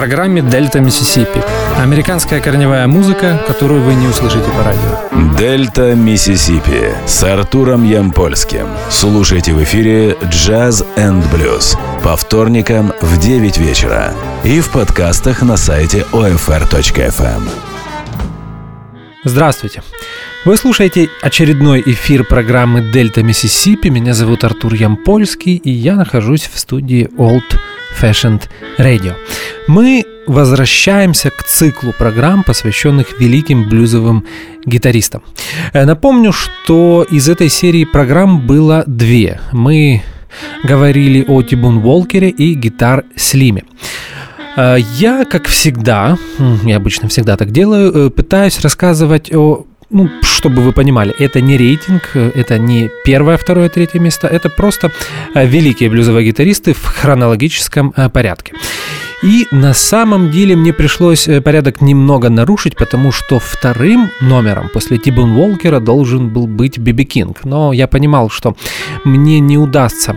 программе «Дельта Миссисипи». Американская корневая музыка, которую вы не услышите по радио. «Дельта Миссисипи» с Артуром Ямпольским. Слушайте в эфире «Jazz and Blues» по вторникам в 9 вечера и в подкастах на сайте OFR.FM. Здравствуйте. Вы слушаете очередной эфир программы «Дельта Миссисипи». Меня зовут Артур Ямпольский, и я нахожусь в студии Old Fashioned Radio. Мы возвращаемся к циклу программ, посвященных великим блюзовым гитаристам. Э, напомню, что из этой серии программ было две. Мы говорили о Тибун Волкере и гитар Слиме. Э, я, как всегда, я обычно всегда так делаю, э, пытаюсь рассказывать о ну, чтобы вы понимали, это не рейтинг, это не первое, второе, третье место, это просто э, великие блюзовые гитаристы в хронологическом э, порядке. И на самом деле мне пришлось э, порядок немного нарушить, потому что вторым номером после Тибун Волкера должен был быть Биби Кинг. Но я понимал, что мне не удастся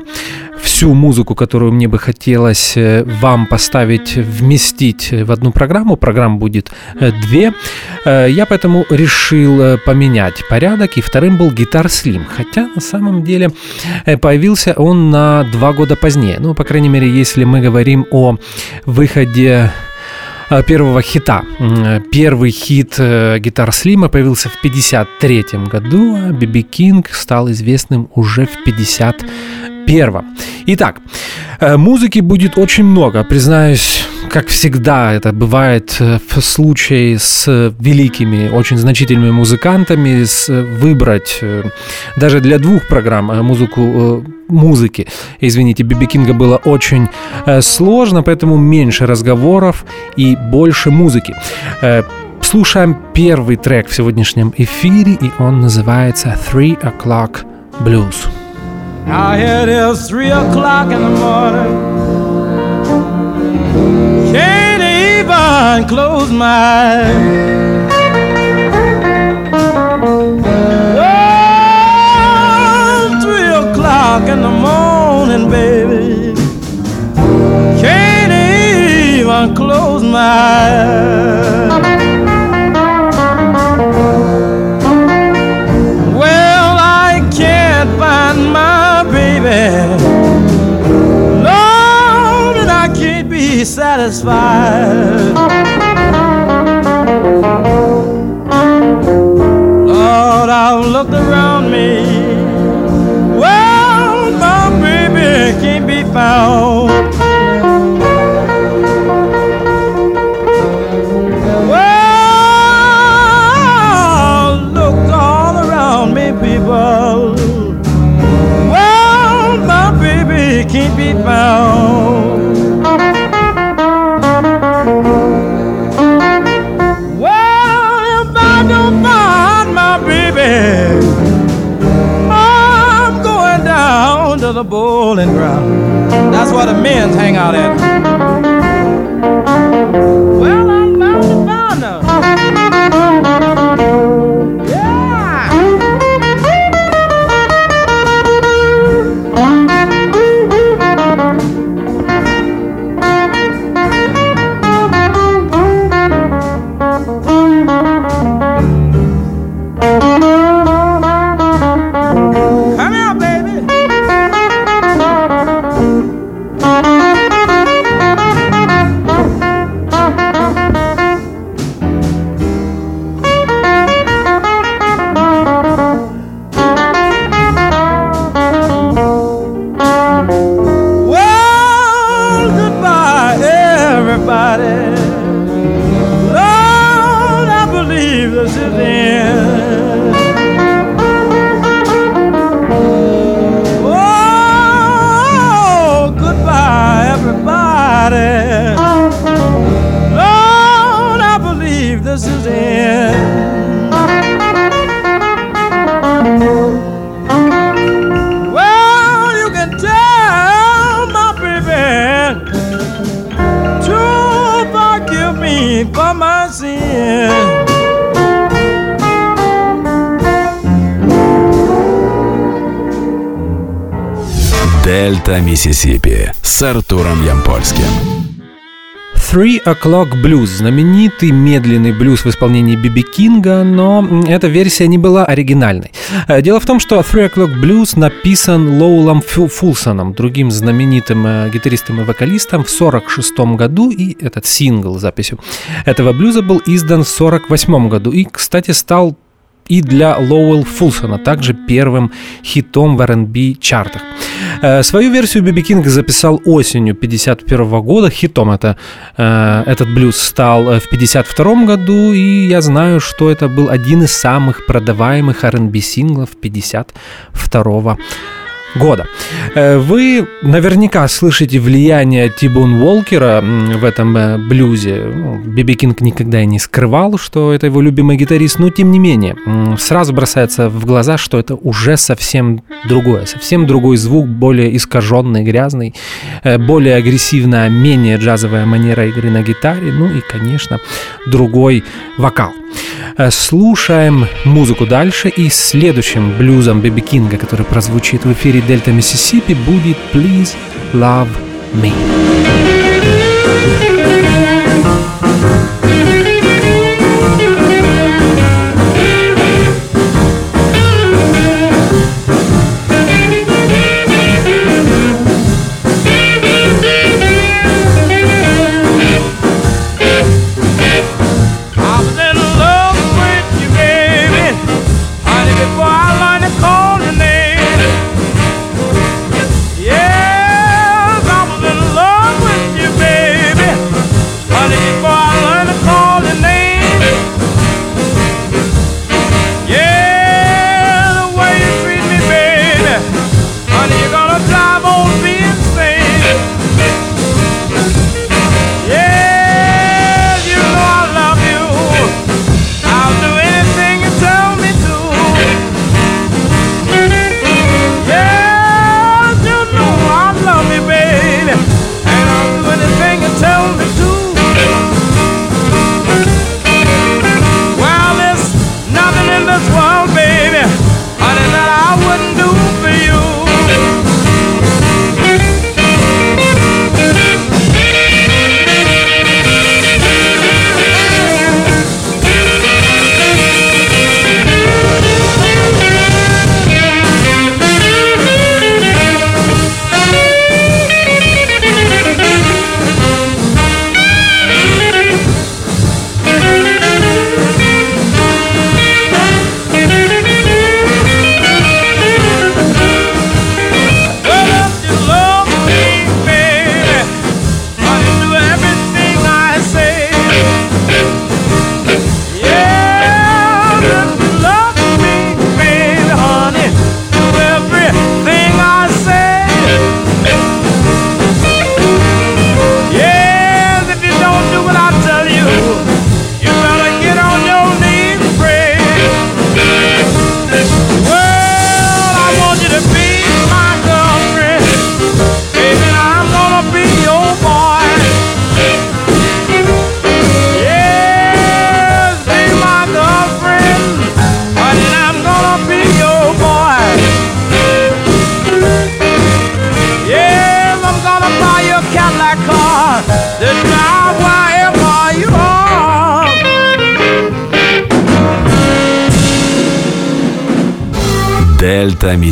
всю музыку, которую мне бы хотелось э, вам поставить, вместить в одну программу. Программ будет э, две. Я поэтому решил поменять порядок, и вторым был Гитар Слим. Хотя на самом деле появился он на два года позднее. Ну, по крайней мере, если мы говорим о выходе первого хита. Первый хит э, Гитар Слима появился в 1953 году, а Биби Кинг стал известным уже в 1951. Итак, э, музыки будет очень много, признаюсь, как всегда это бывает э, в случае с великими, очень значительными музыкантами, с, выбрать э, даже для двух программ музыку музыки, извините, Биби Кинга было очень сложно, поэтому меньше разговоров и больше музыки. Слушаем первый трек в сегодняшнем эфире, и он называется Three O'Clock Blues. Now it is three o'clock in the morning Can't even close my eyes. Oh, three o'clock in the morning, baby. Can't even close my eyes. Satisfied. The bowling ground. That's where the men hang out at. Миссисипи с Артуром Ямпольским. Three O'Clock Blues, знаменитый медленный блюз в исполнении Биби Кинга, но эта версия не была оригинальной. Э, дело в том, что Three O'Clock Blues написан Лоулом Фулсоном, другим знаменитым э, гитаристом и вокалистом в 1946 году, и этот сингл записью этого блюза был издан в 1948 году и, кстати, стал и для Лоуэлл Фулсона, также первым хитом в R&B чартах. Э, свою версию Биби Кинг записал осенью 1951 года. Хитом это, э, этот блюз стал в 1952 году, и я знаю, что это был один из самых продаваемых R&B синглов 1952 года года. Э, вы наверняка слышите влияние Ти-Боун Уокера в этом э, блюзе. Ну, Биби Кинг никогда и не скрывал, что это его любимый гитарист, но тем не менее, сразу бросается в глаза, что это уже совсем другое, совсем другой звук, более искаженный, грязный, э, более агрессивная, менее джазовая манера игры на гитаре, ну и, конечно, другой вокал. Слушаем музыку дальше и следующим блюзом Биби Кинга, который прозвучит в эфире Дельта Миссисипи будет Please Love Me.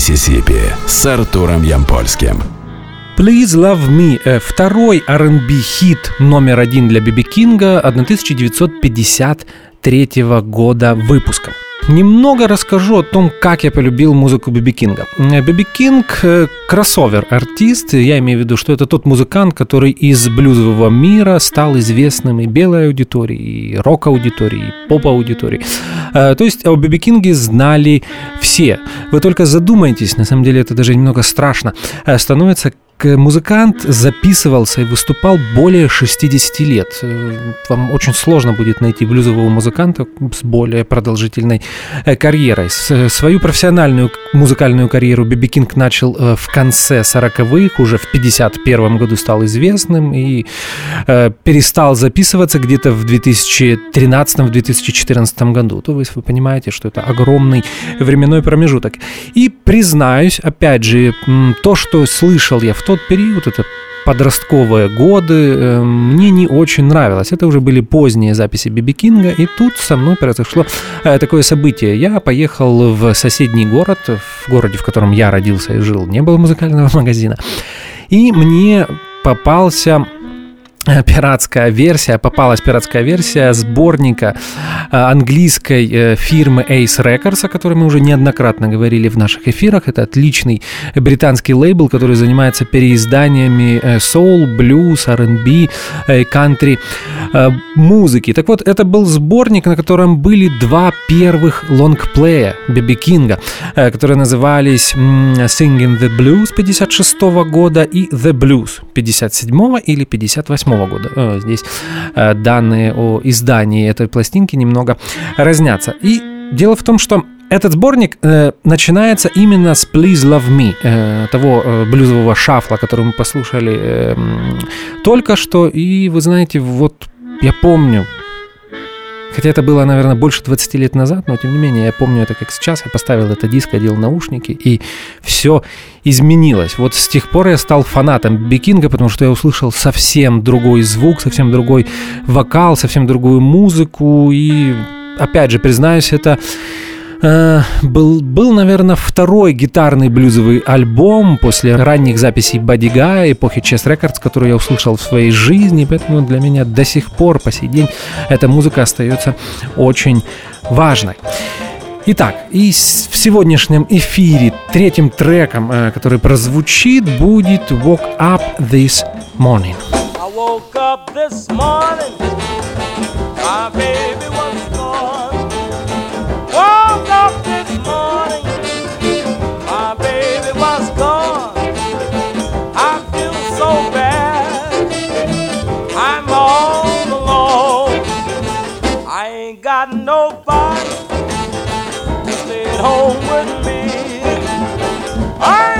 Миссисипи с Артуром Ямпольским. Please Love Me – второй R&B хит номер один для Биби Кинга 1953 года выпуска. Немного расскажу о том, как я полюбил музыку Биби Кинга. Биби Кинг э, – кроссовер-артист. Я имею в виду, что это тот музыкант, который из блюзового мира стал известным и белой аудитории, и рок-аудитории, и поп-аудитории. Э, то есть о Биби Кинге знали все. Вы только задумайтесь, на самом деле это даже немного страшно. Э, музыкант записывался и выступал более 60 лет. Э, вам очень сложно будет найти блюзового музыканта с более продолжительной э, карьерой. Свою профессиональную музыкальную карьеру Биби Кинг начал э, в конце 40-х, уже в 51 году стал известным и перестал записываться где-то в 2013-2014 году. То есть вы понимаете, что это огромный временной промежуток. И признаюсь, опять же, то, что слышал я в тот период, это подростковые годы мне не очень нравилось. Это уже были поздние записи Биби Кинга, и тут со мной произошло такое событие. Я поехал в соседний город, в городе, в котором я родился и жил, не было музыкального магазина. И мне попался Э, пиратская версия, попалась пиратская версия сборника э, английской э, фирмы Ace Records, о которой мы уже неоднократно говорили в наших эфирах. Это отличный британский лейбл, который занимается переизданиями soul, blues, R&B, country музыки. Так вот, это был сборник, на котором были два первых лонгплея Биби Кинга, которые назывались Singing the Blues 56 года и The Blues 57 или 58 2008 года. Э, здесь э, данные о издании этой пластинки немного разнятся. И дело в том, что этот сборник э, начинается именно с Please Love Me, э, того э, блюзового шафла, который мы послушали э, только что. И вы знаете, вот я помню, Хотя это было, наверное, больше 20 лет назад, но тем не менее я помню это как сейчас. Я поставил этот диск, одел наушники, и все изменилось. Вот с тех пор я стал фанатом Бикинга, потому что я услышал совсем другой звук, совсем другой вокал, совсем другую музыку. И, опять же, признаюсь, это Э, был, был, наверное, второй гитарный блюзовый альбом после ранних записей Бадди Гая, эпохи Chess Records, который я услышал в своей жизни, поэтому для меня до сих пор, по сей день, эта музыка остается очень важной. Итак, и в сегодняшнем эфире третьим треком, э, который прозвучит, будет Walk Up This Morning. I woke up this morning, my baby was got nobody to stay at home with me. I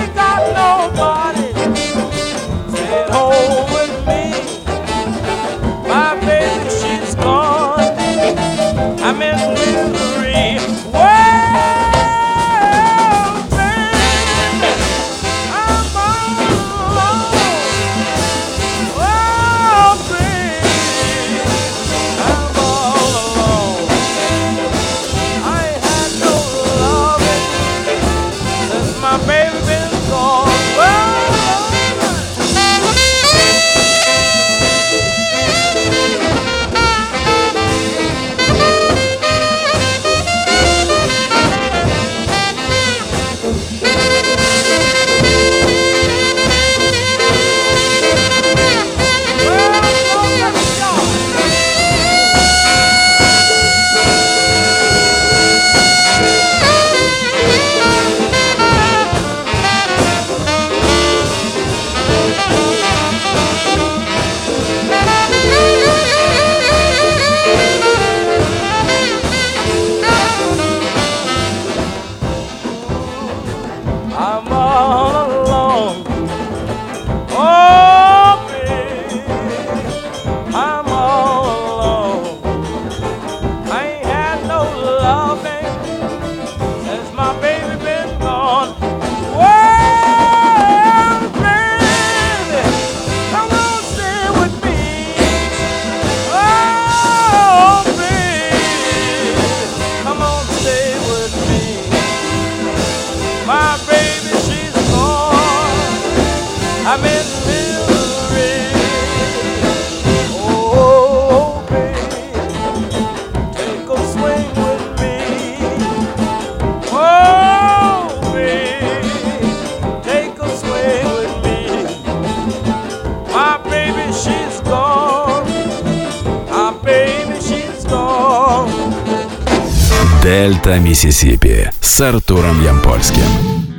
Дельта Миссисипи с Артуром Ямпольским.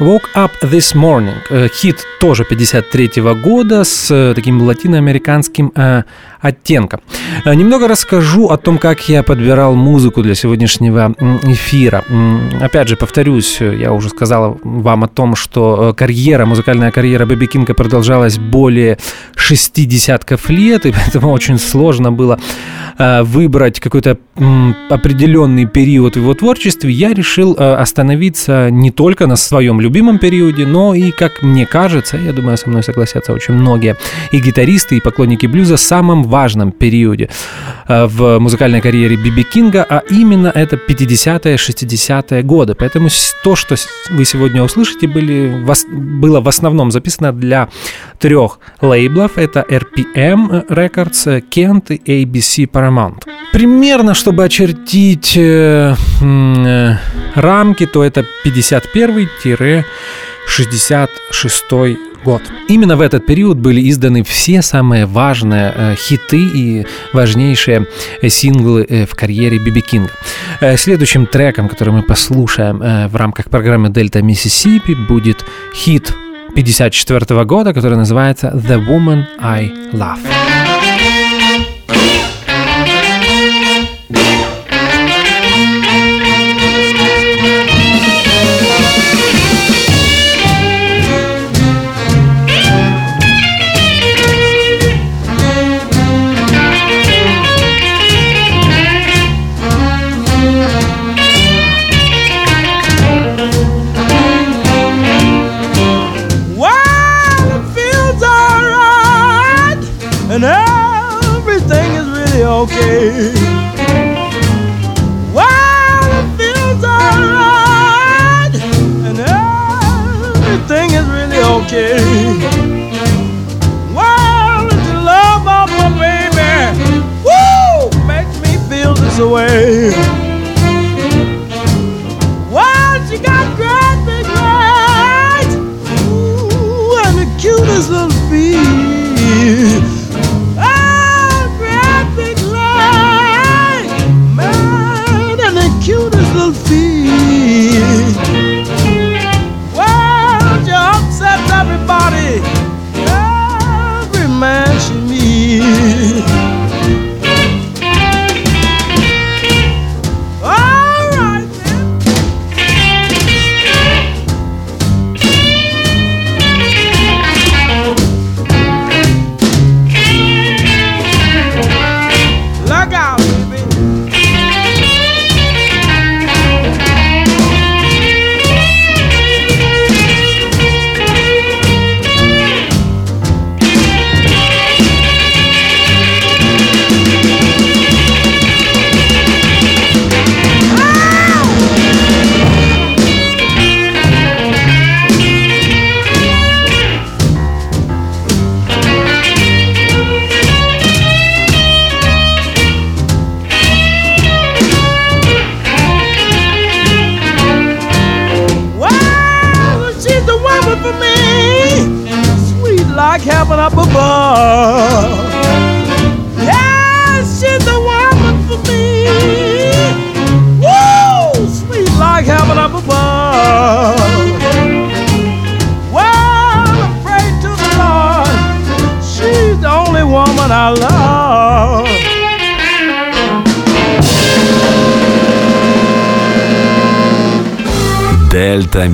Woke Up This Morning. Э, хит тоже 53 -го года с э, таким латиноамериканским э, оттенком. Э, немного расскажу о том, как я подбирал музыку для сегодняшнего эфира. Опять же, повторюсь, я уже сказал вам о том, что карьера, музыкальная карьера Бэби Кинга продолжалась более шести десятков лет, и поэтому очень сложно было выбрать какой-то определенный период в его творчестве, я решил остановиться не только на своем любимом периоде, но и, как мне кажется, я думаю, со мной согласятся очень многие и гитаристы, и поклонники блюза, самом важном периоде в музыкальной карьере Биби Кинга, а именно это 50-е, 60-е годы. Поэтому то, что вы сегодня услышите, были, было в основном записано для трех лейблов. Это RPM Records, Kent и ABC Paramount. Примерно, чтобы очертить э, э, рамки, то это 51-66 год. Именно в этот период были изданы все самые важные э, хиты и важнейшие э, синглы э, в карьере Биби Кинга. Э, следующим треком, который мы послушаем э, в рамках программы Дельта Миссисипи, будет хит 54 года, который называется The Woman I Love. Дельта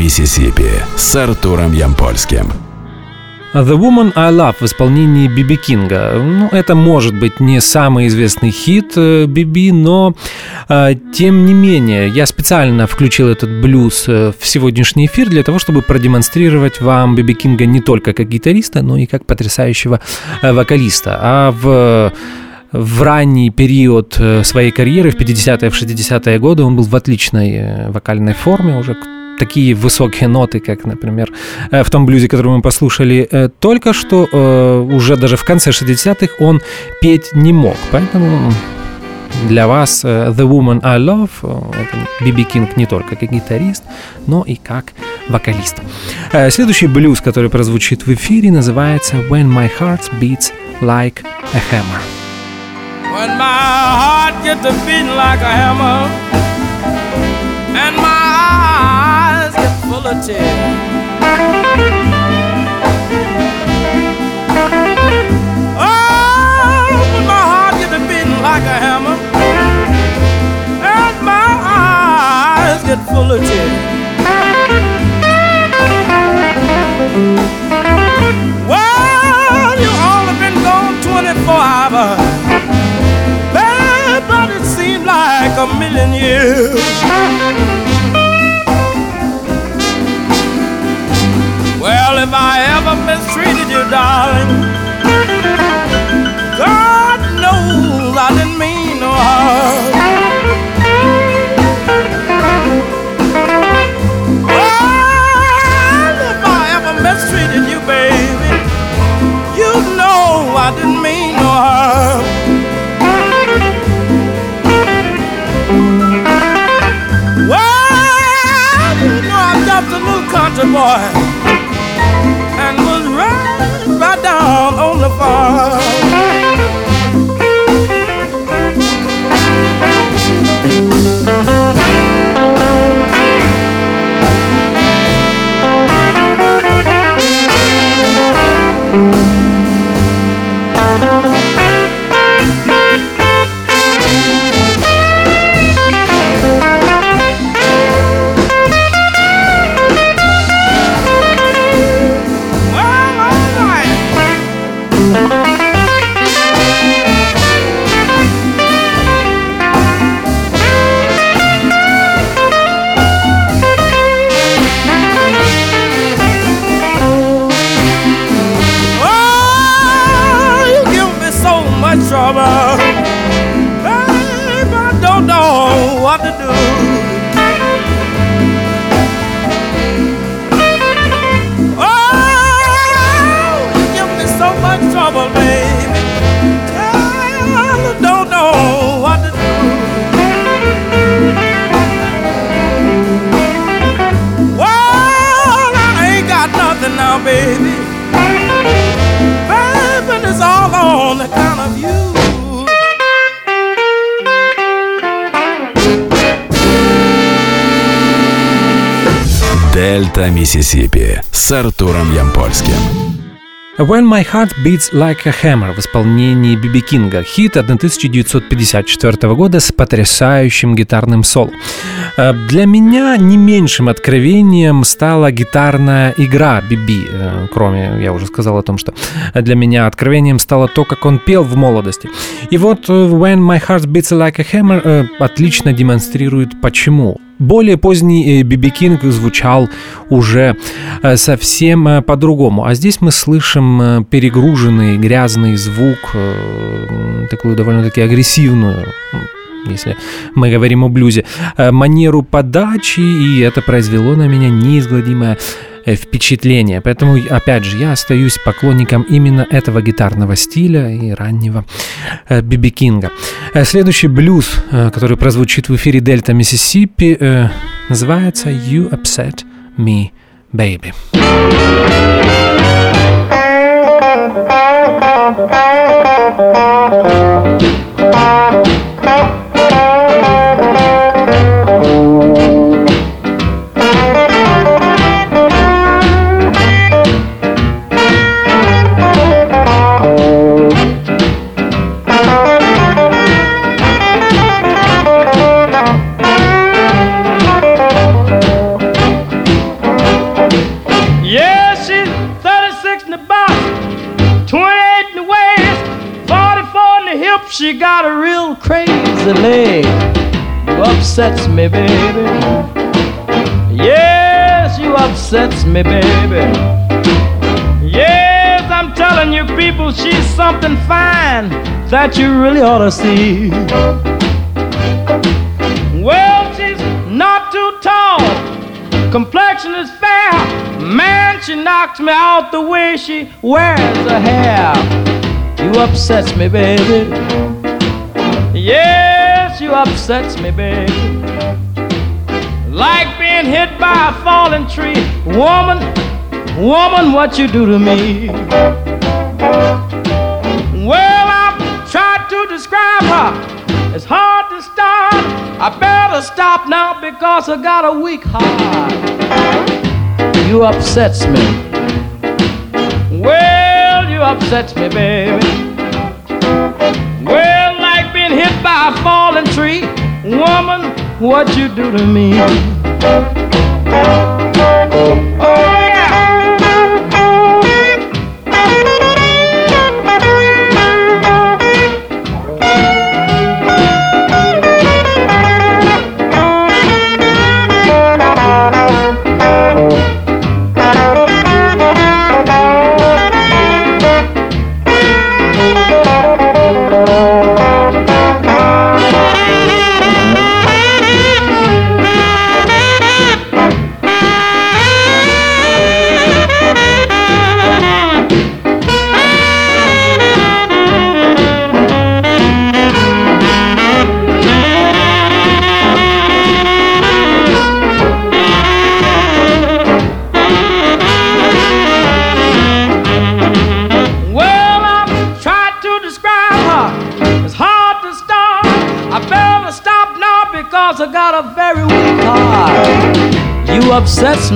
Миссисипи с Артуром Ямпольским. The Woman I Love в исполнении Биби Кинга. Ну, это может быть не самый известный хит э, Биби, но э, тем не менее я специально включил этот блюз э, в сегодняшний эфир для того, чтобы продемонстрировать вам Биби Кинга не только как гитариста, но и как потрясающего вокалиста. А в в ранний период своей карьеры, в 50-е, в 60-е годы, он был в отличной вокальной форме, уже такие высокие ноты, как, например, э, в том блюзе, который мы послушали э, только что, э, уже даже в конце 60-х он петь не мог. Поэтому для вас The Woman I Love Биби Кинг не только как гитарист, но и как вокалист. Следующий блюз, который прозвучит в эфире, называется When My Heart Beats Like a Hammer. When my heart gets to beating like a hammer and my Oh, beating like a hammer, and my eyes get full of tears. Well, you only been gone 24 hours. Baby, but it seemed like a million years. Well, if I ever mistreated you, darling, God knows I didn't mean no harm. С Артуром Ямпольским. When My Heart Beats Like a Hammer в исполнении Биби Кинга. Хит 1954 года с потрясающим гитарным соло. Э, Для меня не меньшим откровением стала гитарная игра Биби. Э, Кроме, я уже сказал о том, что для меня откровением стало то, как он пел в молодости. И вот э, When My Heart Beats Like a Hammer отлично демонстрирует почему. Более поздний э, Биби Кинг звучал уже э, совсем э, по-другому. А здесь мы слышим э, перегруженный, грязный звук, э, такую довольно-таки агрессивную если мы говорим о блюзе, э, манеру подачи, и это произвело на меня неизгладимое э, впечатление. Поэтому, опять же, я остаюсь поклонником именно этого гитарного стиля и раннего э, Биби Кинга. Э, Следующий блюз, э, который прозвучит в эфире Дельта Миссисипи, э, называется You Upset Me, Baby. Yeah, She got a real crazy leg. You upsets me, baby. Yes, you upsets me, baby. Yes, I'm telling you, people, she's something fine that you really ought to see. Well, she's not too tall complexion is fair. Man, she knocks me out the way she wears her hair. You upsets me, baby. Yes, you upsets me, baby. Like being hit by a falling tree. Woman, woman, what you do to me? Well, I've tried to describe her. It's hard to start. I better stop now because I got a weak heart. You upsets me. Upsets me, baby. Well, like being hit by a falling tree. Woman, what you do to me? Oh,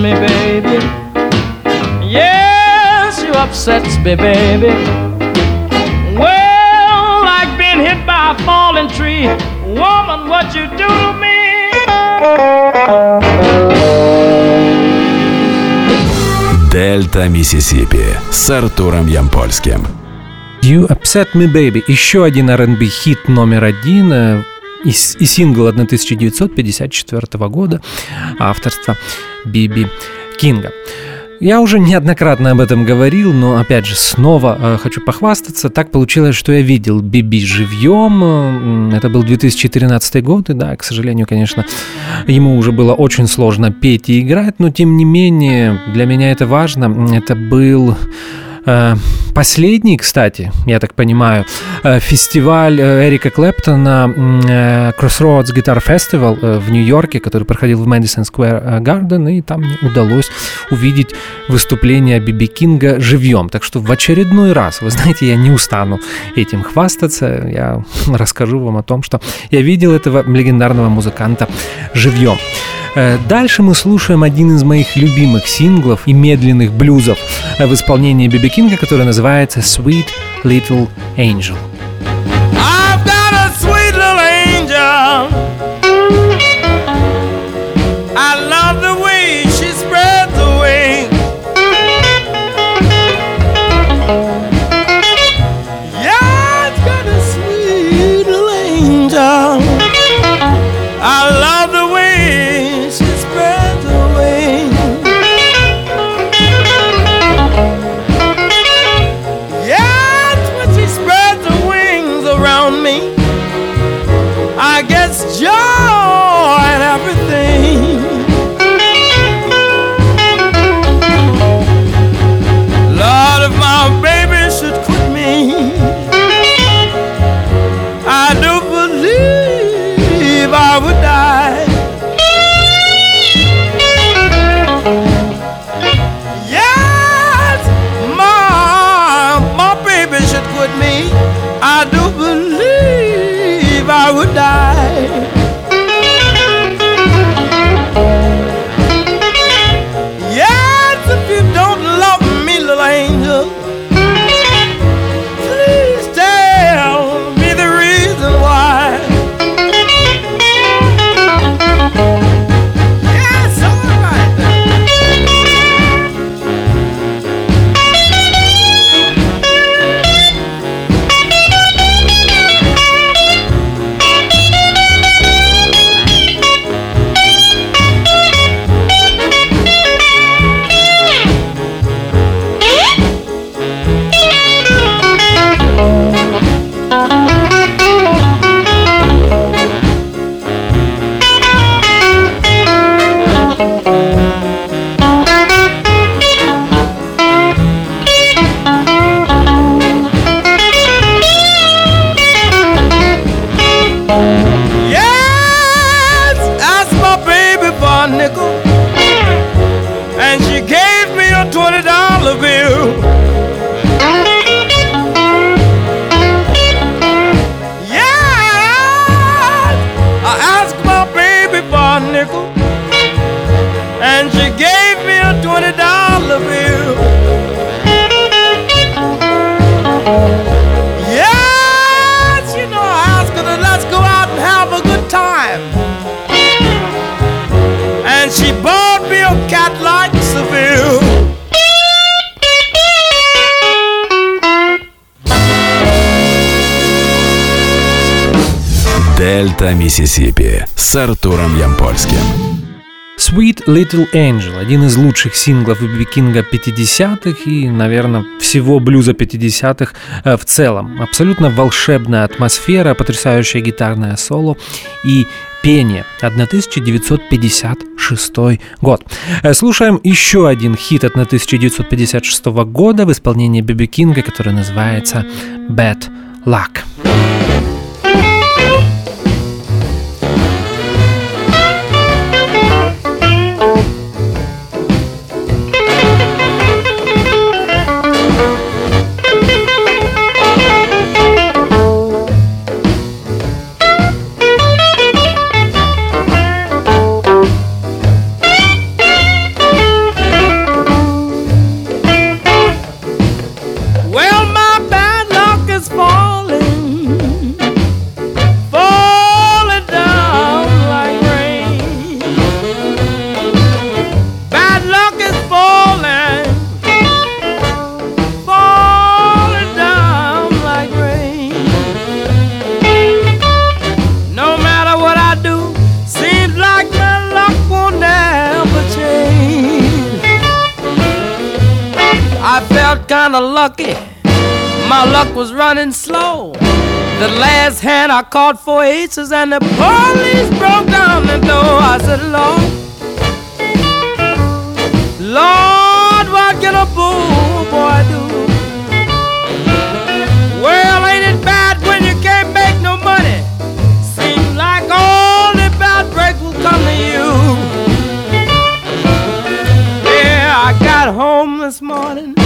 me, baby. Yes, you upsets me, baby. Well, like being hit by a falling tree. Woman, what you do to me? Дельта Миссисипи с Артуром Ямпольским. You Upset Me Baby. Еще один R&B хит номер один э, и, и сингл 1954 года авторства Биби Кинга. Я уже неоднократно об этом говорил, но опять же снова э, хочу похвастаться. Так получилось, что я видел Биби живьем. Это был 2013 год, и да, к сожалению, конечно, ему уже было очень сложно петь и играть, но тем не менее для меня это важно. Это был последний, кстати, я так понимаю, э, фестиваль э, Эрика Клэптона Crossroads Guitar Festival в Нью-Йорке, который проходил в Madison Square Garden, и там мне удалось увидеть выступление Биби Кинга живьем. Так что в очередной раз, вы знаете, я не устану этим хвастаться, я расскажу вам о том, что я видел этого легендарного музыканта живьем. Э, дальше мы слушаем один из моих любимых синглов и медленных блюзов э, в исполнении Биби Кинга, который называется «Sweet Little Angel». I've got a sweet little angel. If you Little Angel, один из лучших синглов Биби Кинга 50-х и, наверное, всего блюза 50-х э, в целом. Абсолютно волшебная атмосфера, потрясающее гитарное соло и пение. 1956 год. Э, Слушаем еще один хит от 1956 года в исполнении Биби Кинга, который называется Bad Luck. Lucky. My luck was running slow. The last hand I caught four aces and the police broke down the door. I said, Lord, Lord, what can a bull boy do? Well, ain't it bad when you can't make no money? Seems like all the bad break will come to you. Yeah, I got home this morning.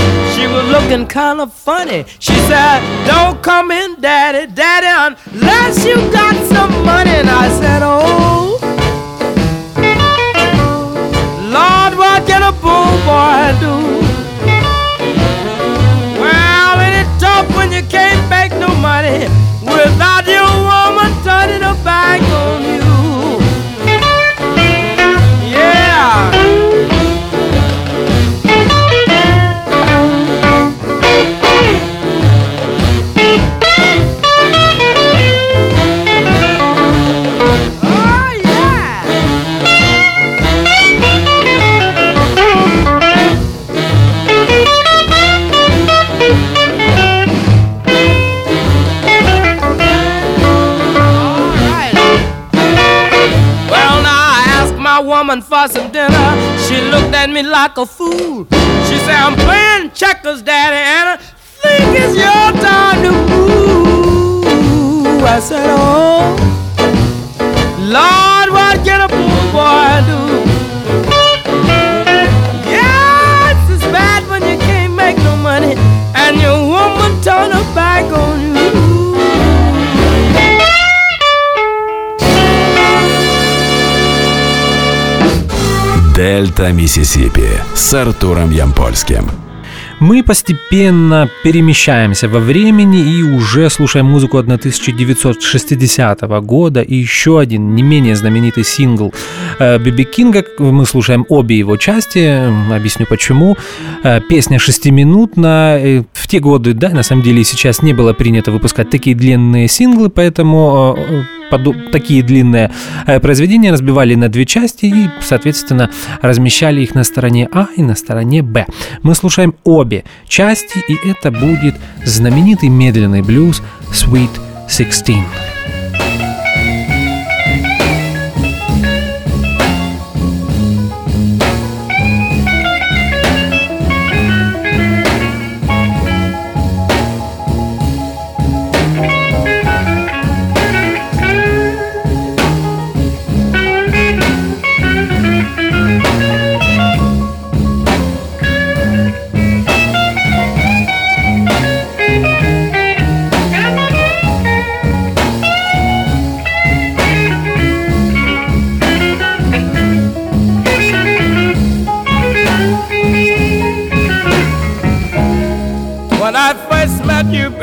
She was looking kind of funny. She said, Don't come in, Daddy, Daddy, unless you got some money. And I said, Oh, Lord, what can a bull boy do? Well, it tough when you can't make no money without your woman turning her back on you? For some dinner. She looked at me like a fool. She said, I'm playing checkers, Daddy, and I think it's your Дельта Миссисипи с Артуром Ямпольским. Мы постепенно перемещаемся во времени и уже слушаем музыку 1960 года и еще один не менее знаменитый сингл Э, Биби Кинга. Мы слушаем обе его части. Объясню почему. Э, песня шестиминутна. Э, в те годы, да, на самом деле сейчас не было принято выпускать такие длинные синглы, поэтому под такие длинные произведения разбивали на две части и, соответственно, размещали их на стороне А и на стороне Б. Мы слушаем обе части, и это будет знаменитый медленный блюз «Sweet 16». You,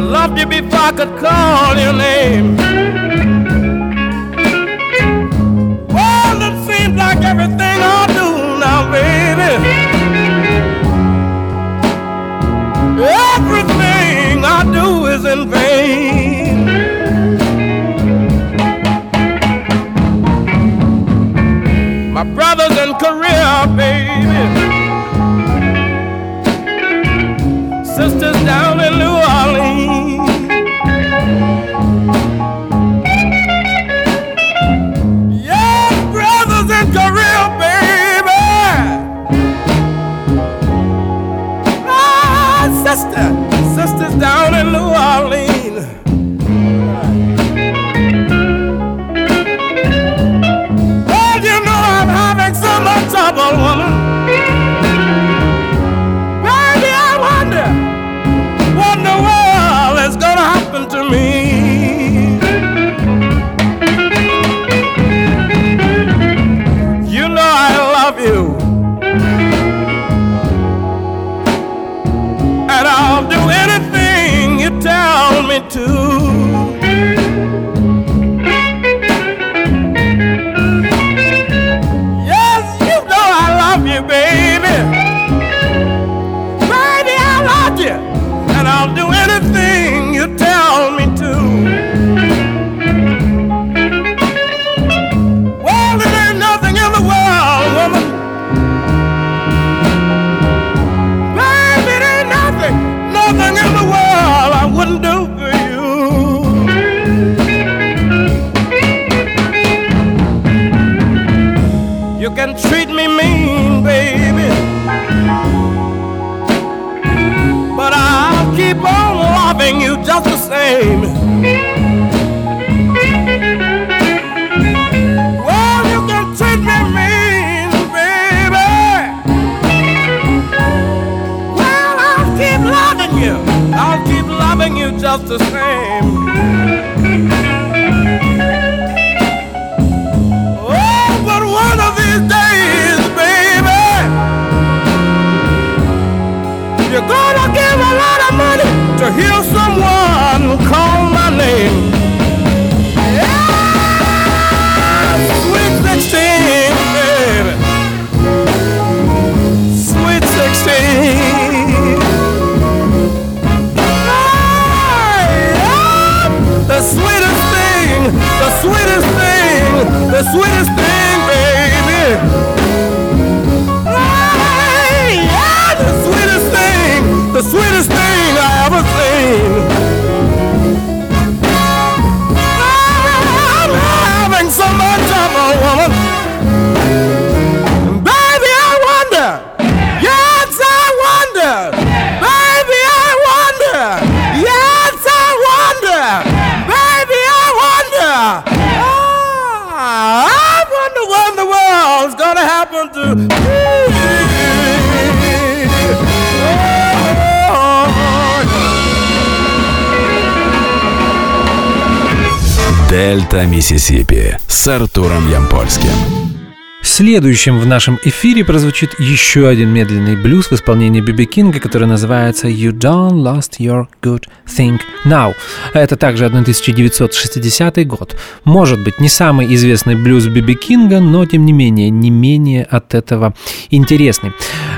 I loved you before I could call your name. Well, it seems like everything I do now, baby. Everything I do is in vain. My brothers in Korea, baby. sisters down. name. «Дельта Миссисипи» с Артуром Ямпольским следующем в нашем эфире прозвучит еще один медленный блюз в исполнении Биби Кинга, который называется «You Don't Lost Your Good Thing Now». Это также 1960 год. Может быть, не самый известный блюз Биби Кинга, но, тем не менее, не менее от этого интересный.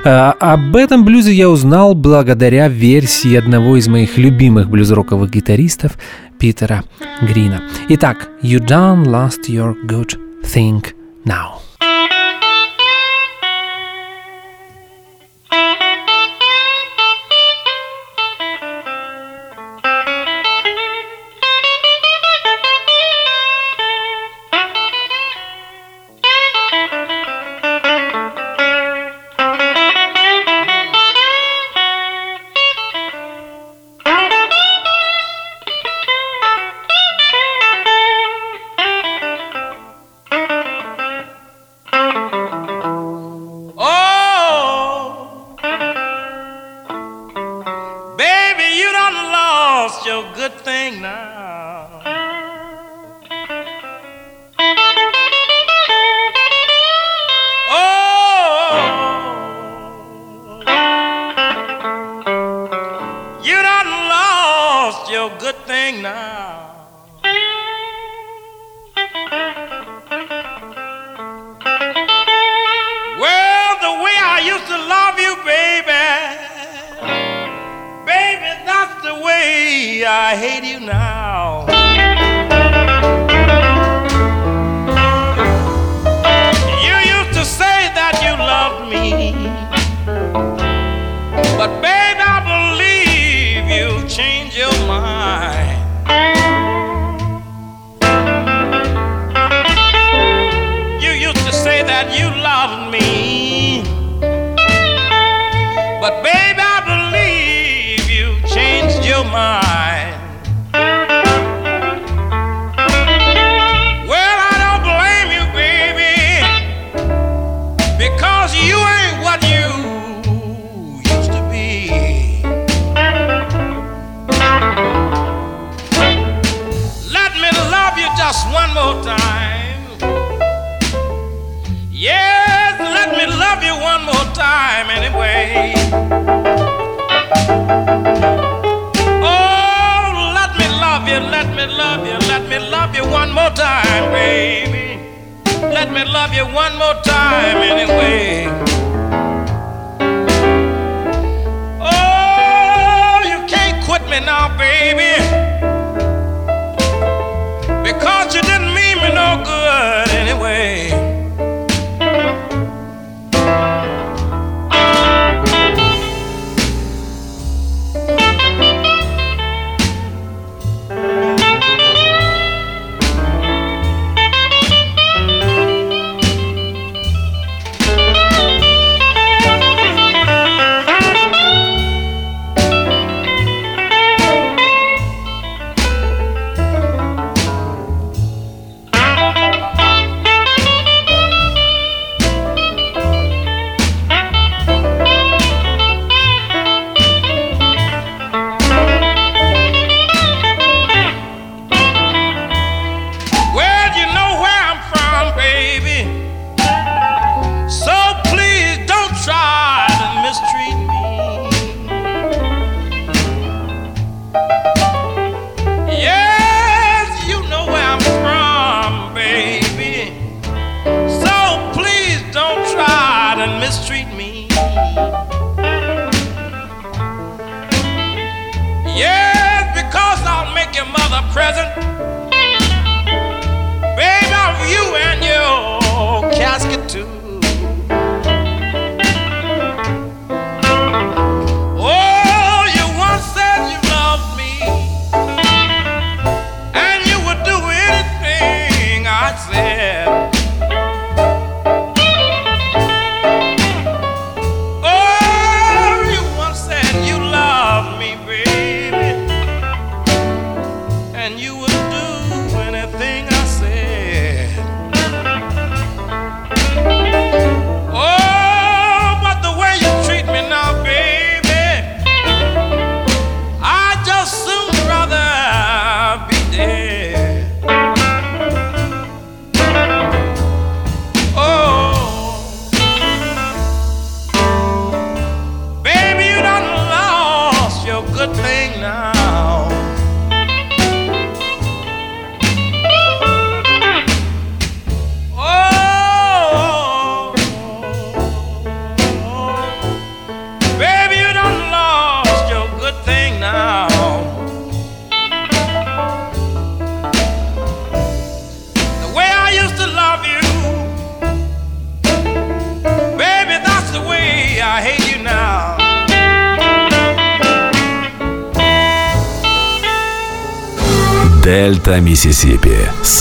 Э, об этом блюзе я узнал благодаря версии одного из моих любимых блюзроковых гитаристов Питера Грина. Итак, «You Don't Lost Your Good Thing Now».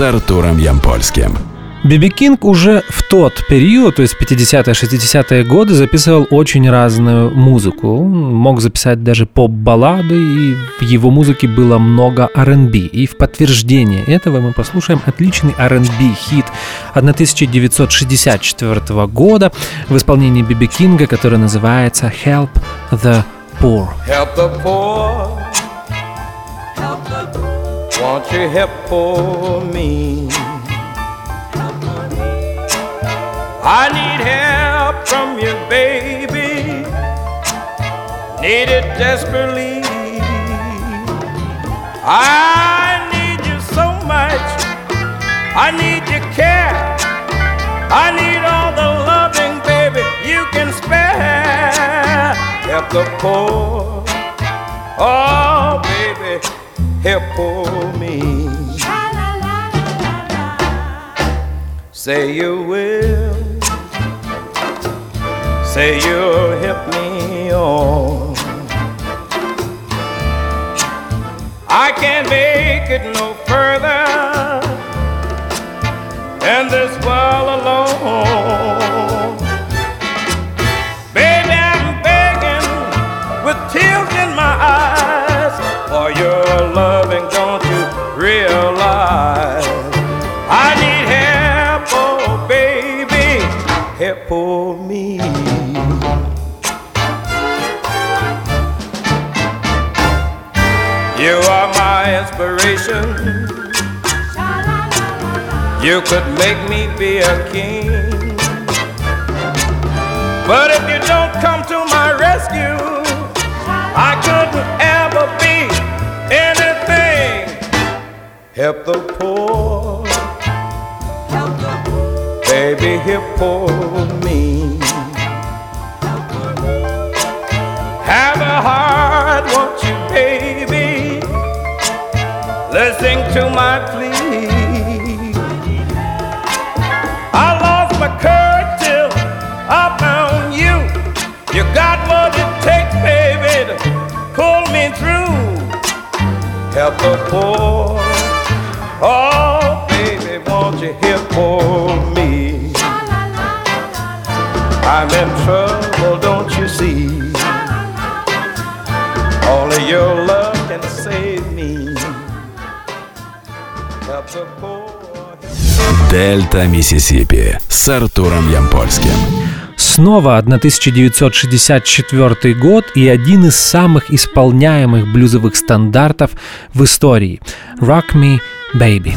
с Артуром Ямпольским. Биби Кинг уже в тот период, то есть 50-60-е годы, записывал очень разную музыку. Мог записать даже поп-баллады, и в его музыке было много R&B. И в подтверждение этого мы послушаем отличный R&B хит 1964 года в исполнении Биби Кинга, который называется «Help the Poor». Help the poor. Won't you help for me? I need help from you, baby. Need it desperately. I need you so much. I need your care. I need all the loving, baby, you can spare. Help the poor. Oh, baby poor me. Say you will. Say you'll help me on. I can't make it no further in this world alone. Inspiration. You could make me be a king. But if you don't come to my rescue, I couldn't ever be anything. Help the poor. Baby, help poor me. Have a heart, Listen to my plea. I lost my courage till I found you. You got what it takes, baby, to pull me through. Help the poor. Oh, baby, won't you help for me? I'm in trouble, don't you see? Only your love Дельта Миссисипи с Артуром Ямпольским. Снова 1964 год и один из самых исполняемых блюзовых стандартов в истории «Rock Me, Baby».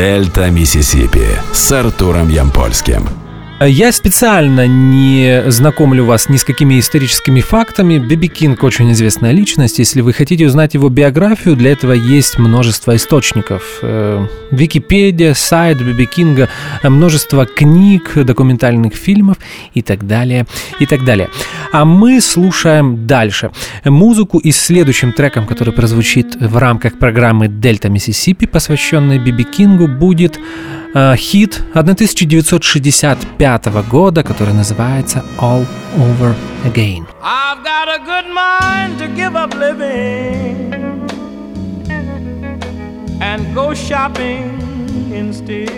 Дельта Миссисипи с Артуром Ямпольским. Я специально не знакомлю вас ни с какими историческими фактами. Биби Кинг очень известная личность. Если вы хотите узнать его биографию, для этого есть множество источников. Э, Википедия, сайт Биби Кинга, множество книг, документальных фильмов и так далее, и так далее. А мы слушаем дальше. Музыку и следующим треком, который прозвучит в рамках программы «Дельта Миссисипи», посвященной Биби Кингу, будет э, хит 1965 года, который называется All Over Again. I've got a good mind to give up living and go shopping instead.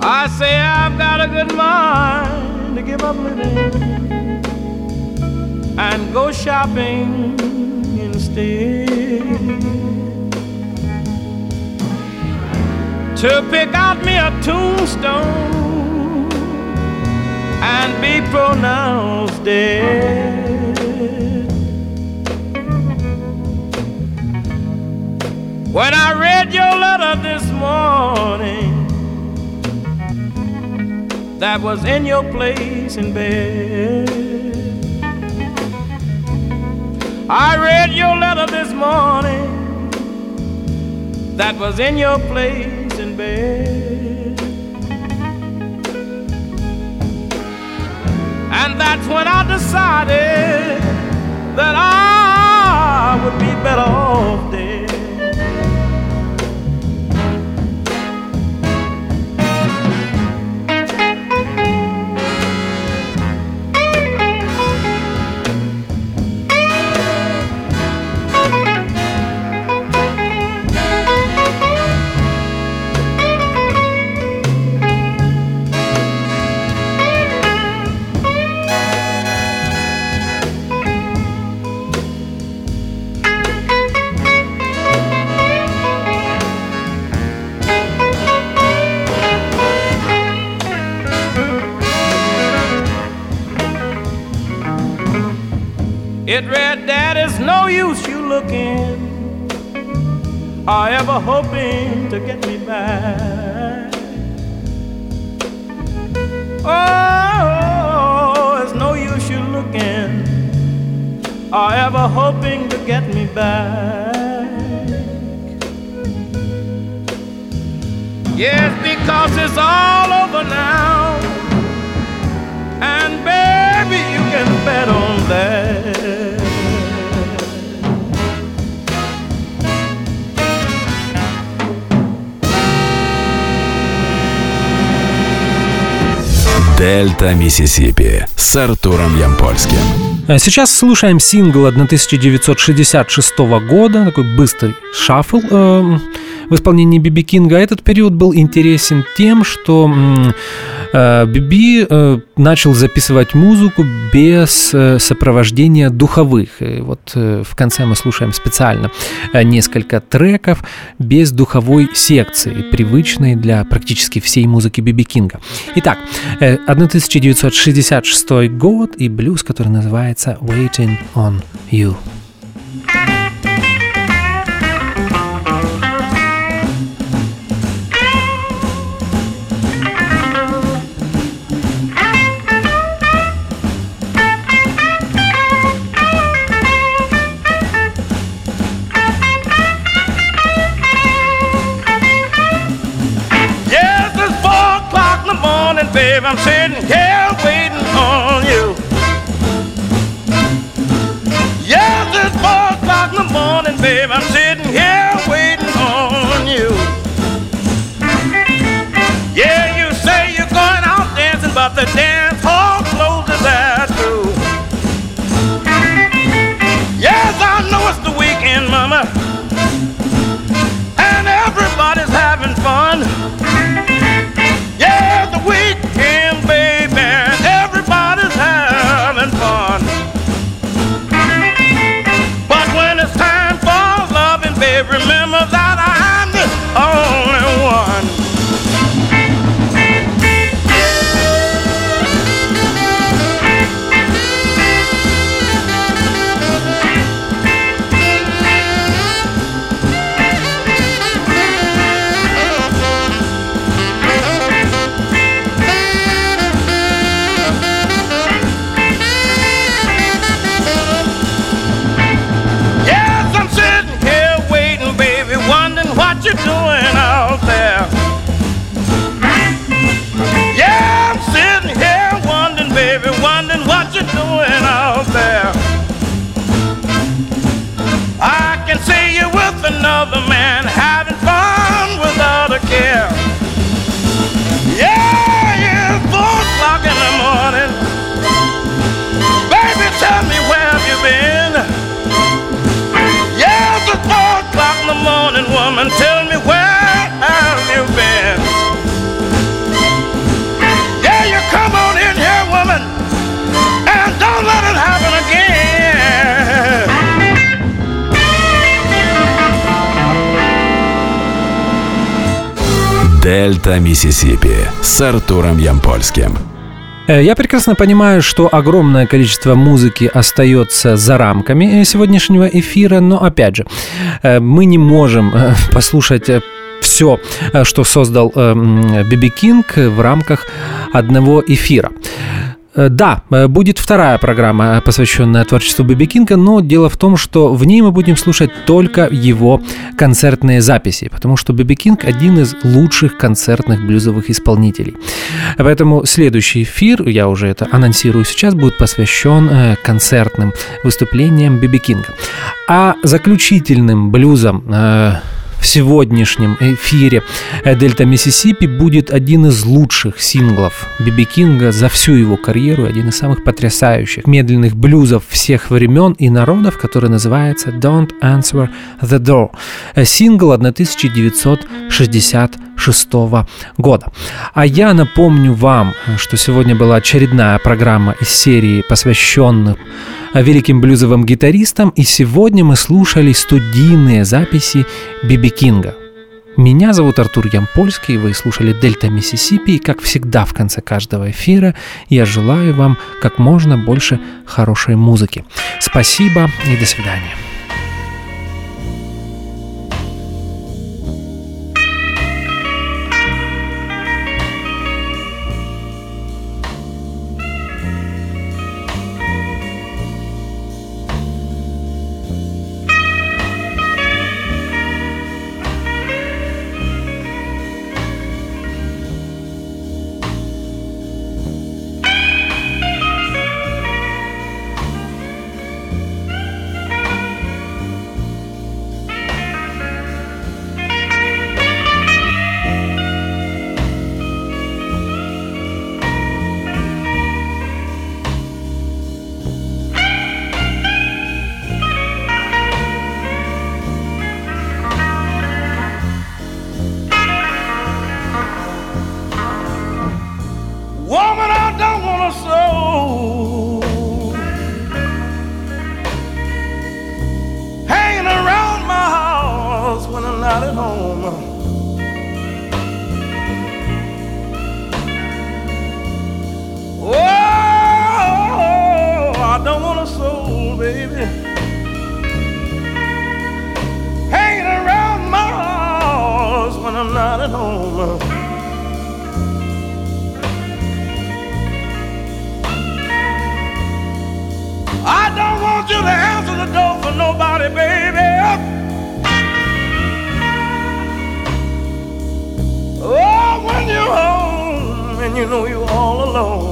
I say I've got a good mind to give up living and go shopping instead. To pick out me a tombstone and be pronounced dead. When I read your letter this morning, that was in your place in bed. I read your letter this morning that was in your place And that's when I decided that I would be better off dead. Looking or ever hoping to get me back. Oh, it's no use you looking or ever hoping to get me back. Yes, because it's all over now. And baby, you can bet on that. Дельта Миссисипи с Артуром Ямпольским. Э, сейчас слушаем сингл 1966 года, такой быстрый шаффл. Э, в исполнении Биби Кинга. Этот период был интересен тем, что э, Биби э, начал записывать музыку без э, сопровождения духовых. И вот в конце мы слушаем специально несколько треков без духовой секции, привычной для практически всей музыки Биби Кинга. Итак, 1966 год и блюз, который называется «Waiting on You». Babe, I'm sitting here waiting on you. Yes, it's four o'clock in the morning, babe, I'm Дельта Миссисипи с Артуром Ямпольским. Э, Я прекрасно понимаю, что огромное количество музыки остается за рамками э, сегодняшнего эфира, но опять же, э, мы не можем послушать все, что создал Биби Кинг в рамках одного эфира. Э, Да, э, будет вторая программа, посвященная творчеству Биби Кинга, но дело в том, что в ней мы будем слушать только его концертные записи, потому что Биби Кинг один из лучших концертных блюзовых исполнителей. Поэтому следующий эфир, я уже это анонсирую сейчас, будет посвящен э, концертным выступлениям Биби Кинга. А заключительным блюзом э, в сегодняшнем эфире э, «Дельта Миссисипи» будет один из лучших синглов Биби Кинга за всю его карьеру, один из самых потрясающих медленных блюзов всех времен и народов, который называется «Don't Answer the Door». Э, сингл 1960 2006 года. А я напомню вам, что сегодня была очередная программа из серии, посвященных великим блюзовым гитаристам, и сегодня мы слушали студийные записи Биби Кинга. Меня зовут Артур Ямпольский, вы слушали «Дельта Миссисипи», и, как всегда, в конце каждого эфира я желаю вам как можно больше хорошей музыки. Спасибо и до свидания. Baby. Oh, when you're home and you know you're all alone.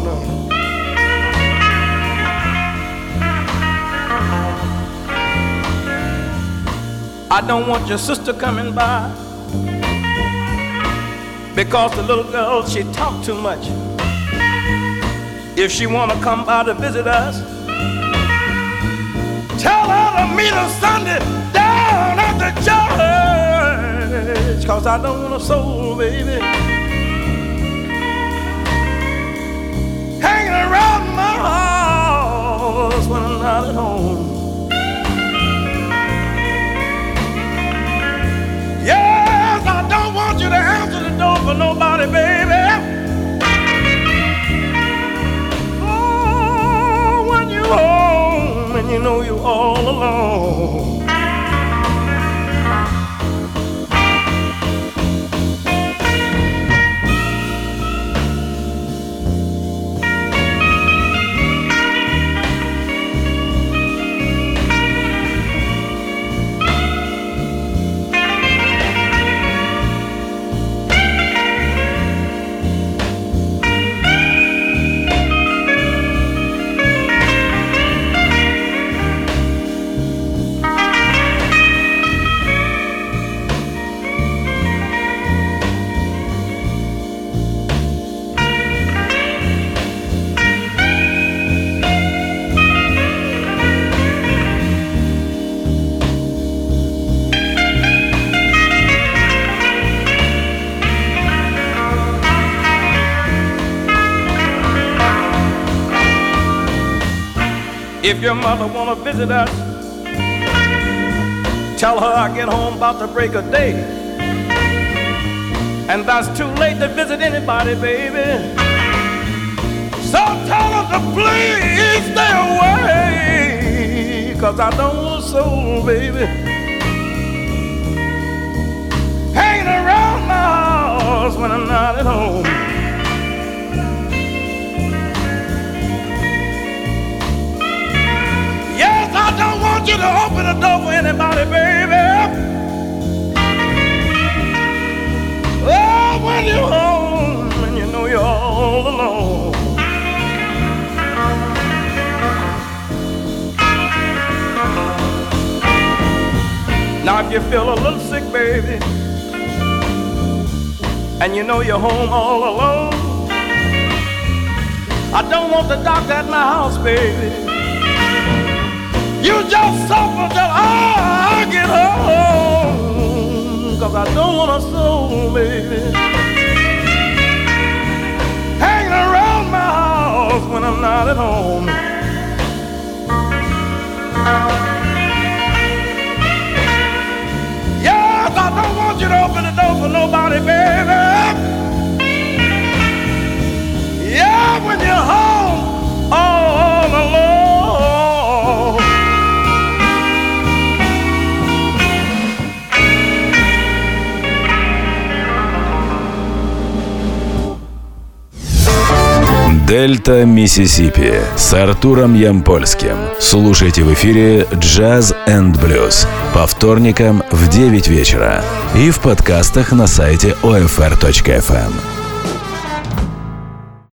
I don't want your sister coming by because the little girl she talk too much. If she wanna come by to visit us, meet us Sunday down at the church. Cause I don't want a soul, baby. Hanging around my house when I'm not at home. Yes, I don't want you to answer the door for nobody, baby. You know you're all alone. If your mother wanna visit us, tell her I get home about the break of day. And that's too late to visit anybody, baby. So tell her to please stay away. Cause I don't want soul, baby. Hanging around my house when I'm not at home. Want you to open the door for anybody, baby. Oh, when you're home and you know you're all alone. Now, if you feel a little sick, baby, and you know you're home all alone, I don't want the doctor at my house, baby. You just suffer till I get home. Cause I don't want a soul, baby. Hanging around my house when I'm not at home. Yes, I don't want you to open the door for nobody, baby. Yeah, when you're home Дельта Миссисипи с Артуром Ямпольским. Слушайте в эфире Джаз энд Блюз по вторникам в 9 вечера и в подкастах на сайте OFR.FM.